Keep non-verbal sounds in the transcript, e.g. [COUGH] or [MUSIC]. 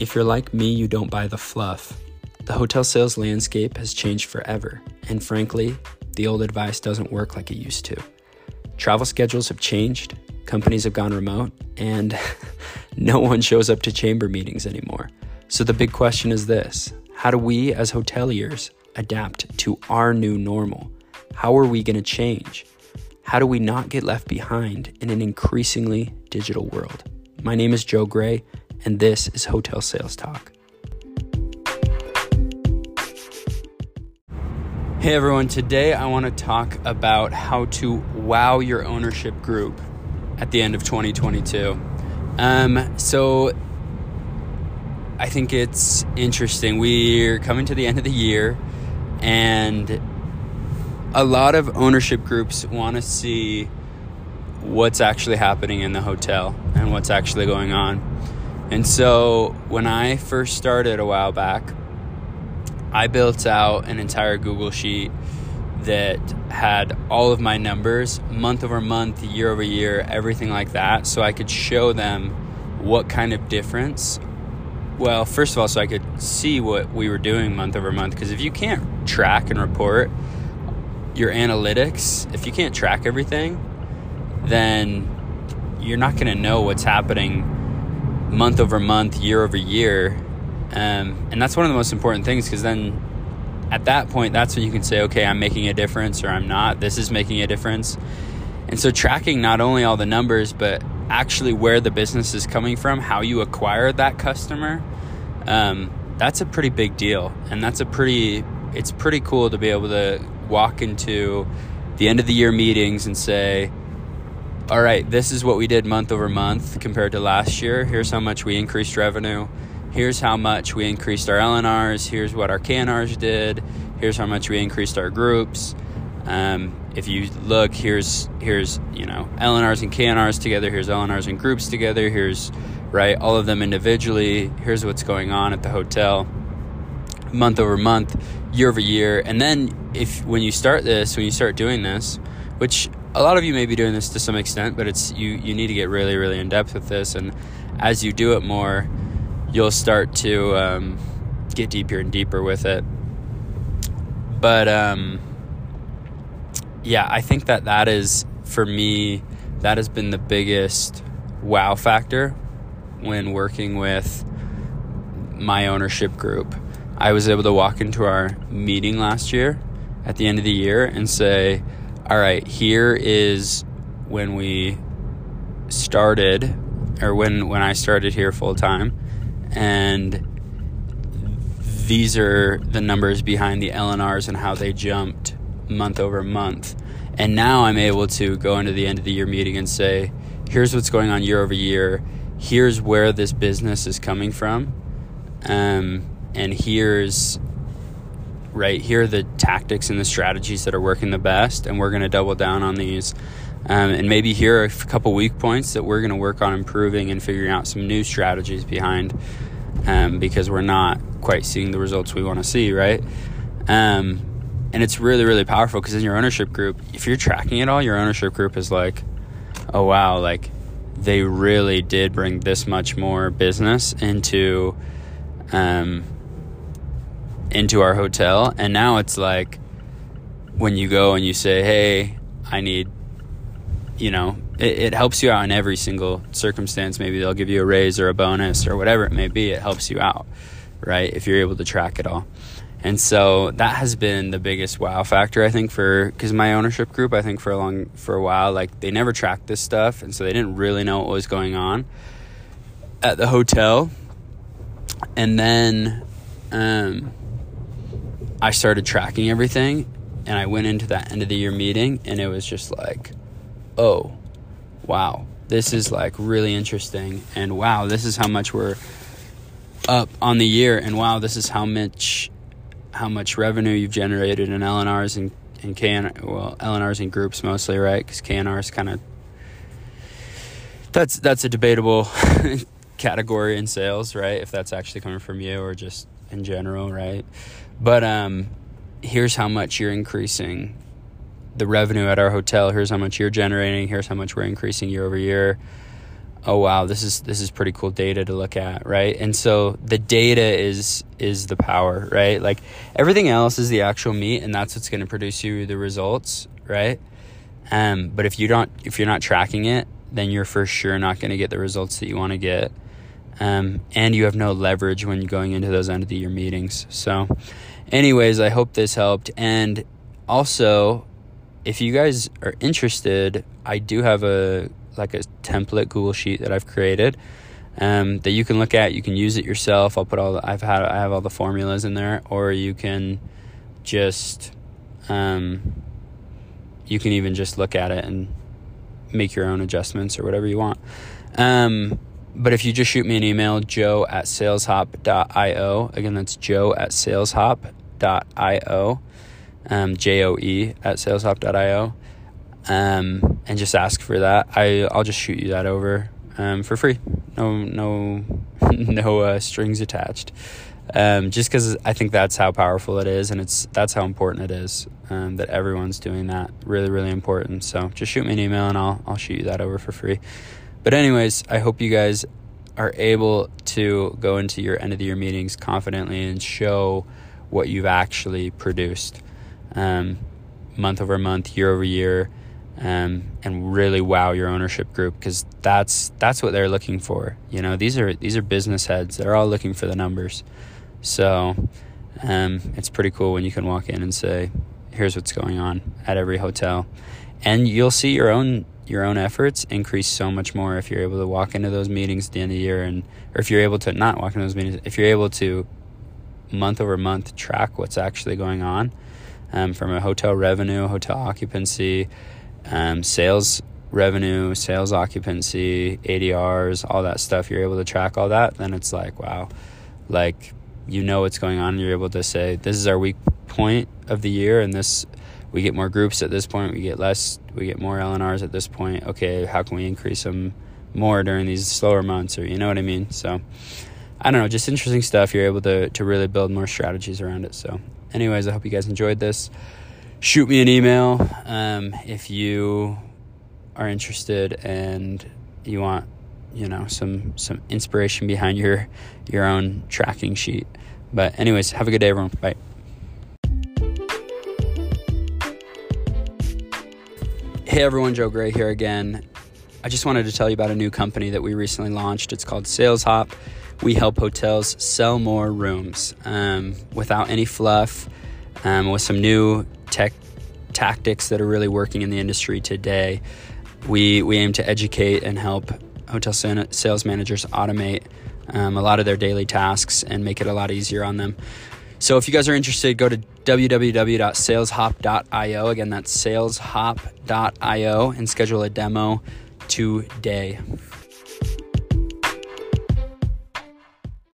If you're like me, you don't buy the fluff. The hotel sales landscape has changed forever, and frankly, the old advice doesn't work like it used to. Travel schedules have changed, companies have gone remote, and [LAUGHS] no one shows up to chamber meetings anymore. So the big question is this How do we as hoteliers adapt to our new normal? How are we going to change? How do we not get left behind in an increasingly digital world? My name is Joe Gray, and this is Hotel Sales Talk. Hey everyone, today I want to talk about how to wow your ownership group at the end of 2022. Um, so I think it's interesting. We're coming to the end of the year, and a lot of ownership groups want to see what's actually happening in the hotel and what's actually going on. And so when I first started a while back, I built out an entire Google Sheet that had all of my numbers month over month, year over year, everything like that, so I could show them what kind of difference. Well, first of all, so I could see what we were doing month over month, because if you can't track and report your analytics, if you can't track everything, then you're not going to know what's happening month over month, year over year. Um, and that's one of the most important things because then at that point, that's when you can say, okay, I'm making a difference or I'm not. This is making a difference. And so, tracking not only all the numbers, but actually where the business is coming from, how you acquire that customer, um, that's a pretty big deal. And that's a pretty, it's pretty cool to be able to walk into the end of the year meetings and say, all right, this is what we did month over month compared to last year. Here's how much we increased revenue. Here's how much we increased our LNRs. Here's what our KNRs did. Here's how much we increased our groups. Um, if you look, here's here's you know LNRs and KNRs together. Here's LNRs and groups together. Here's right all of them individually. Here's what's going on at the hotel month over month, year over year. And then if when you start this, when you start doing this, which a lot of you may be doing this to some extent, but it's you you need to get really really in depth with this, and as you do it more, you'll start to um, get deeper and deeper with it. But um, yeah, I think that that is for me that has been the biggest wow factor when working with my ownership group I was able to walk into our meeting last year at the end of the year and say, all right, here is when we started or when when I started here full time and these are the numbers behind the LNRs and how they jumped month over month. And now I'm able to go into the end of the year meeting and say, here's what's going on year over year. Here's where this business is coming from. Um, and here's right here are the tactics and the strategies that are working the best and we're going to double down on these. Um, and maybe here are a couple weak points that we're going to work on improving and figuring out some new strategies behind um, because we're not quite seeing the results we want to see right? Um, and it's really really powerful because in your ownership group if you're tracking it all your ownership group is like oh wow like they really did bring this much more business into um, into our hotel. And now it's like when you go and you say, hey, I need, you know, it, it, helps you out in every single circumstance. Maybe they'll give you a raise or a bonus or whatever it may be. It helps you out, right? If you're able to track it all. And so that has been the biggest wow factor, I think, for because my ownership group, I think for a long for a while, like they never tracked this stuff, and so they didn't really know what was going on at the hotel. And then um, I started tracking everything and I went into that end of the year meeting and it was just like, oh, wow, this is like really interesting. And wow, this is how much we're up on the year. And wow, this is how much how much revenue you've generated in LNRs and, and KN, well, LNRs and groups mostly, right? Because KNRs kind of that's that's a debatable [LAUGHS] category in sales, right? If that's actually coming from you or just in general, right? But um, here's how much you're increasing the revenue at our hotel. Here's how much you're generating. Here's how much we're increasing year over year. oh wow, this is this is pretty cool data to look at, right? And so the data is is the power, right? Like everything else is the actual meat, and that's what's going to produce you the results, right? Um, but if you don't, if you're not tracking it, then you're for sure not going to get the results that you want to get. Um, and you have no leverage when going into those end of the year meetings. So, anyways, I hope this helped. And also, if you guys are interested, I do have a like a template Google sheet that I've created um, that you can look at. You can use it yourself. I'll put all the, I've had I have all the formulas in there, or you can just um, you can even just look at it and make your own adjustments or whatever you want. Um, but if you just shoot me an email, joe at saleshop.io. Again, that's joe at saleshop.io. Um, J O E at saleshop.io um, and just ask for that. I I'll just shoot you that over um, for free. No no [LAUGHS] no uh, strings attached. Um, just because I think that's how powerful it is, and it's that's how important it is um, that everyone's doing that. Really really important. So just shoot me an email, and I'll I'll shoot you that over for free. But anyways, I hope you guys are able to go into your end of the year meetings confidently and show what you've actually produced um, month over month, year over year um, and really wow your ownership group because that's that's what they're looking for. You know, these are these are business heads. They're all looking for the numbers. So um, it's pretty cool when you can walk in and say, "Here's what's going on at every hotel," and you'll see your own your own efforts increase so much more if you're able to walk into those meetings at the end of the year, and or if you're able to not walk into those meetings, if you're able to month over month track what's actually going on um, from a hotel revenue, hotel occupancy um, sales revenue, sales occupancy, ADRs, all that stuff, you're able to track all that, then it's like, wow, like you know what's going on. You're able to say, this is our weak point of the year, and this we get more groups at this point, we get less, we get more LNRs at this point. Okay, how can we increase them more during these slower months, or you know what I mean? So, I don't know, just interesting stuff. You're able to to really build more strategies around it. So, anyways, I hope you guys enjoyed this shoot me an email um, if you are interested and you want you know some some inspiration behind your your own tracking sheet but anyways have a good day everyone bye hey everyone joe gray here again i just wanted to tell you about a new company that we recently launched it's called saleshop we help hotels sell more rooms um, without any fluff um, with some new tech tactics that are really working in the industry today. We, we aim to educate and help hotel sales managers automate um, a lot of their daily tasks and make it a lot easier on them. So if you guys are interested, go to www.saleshop.io. Again, that's saleshop.io and schedule a demo today.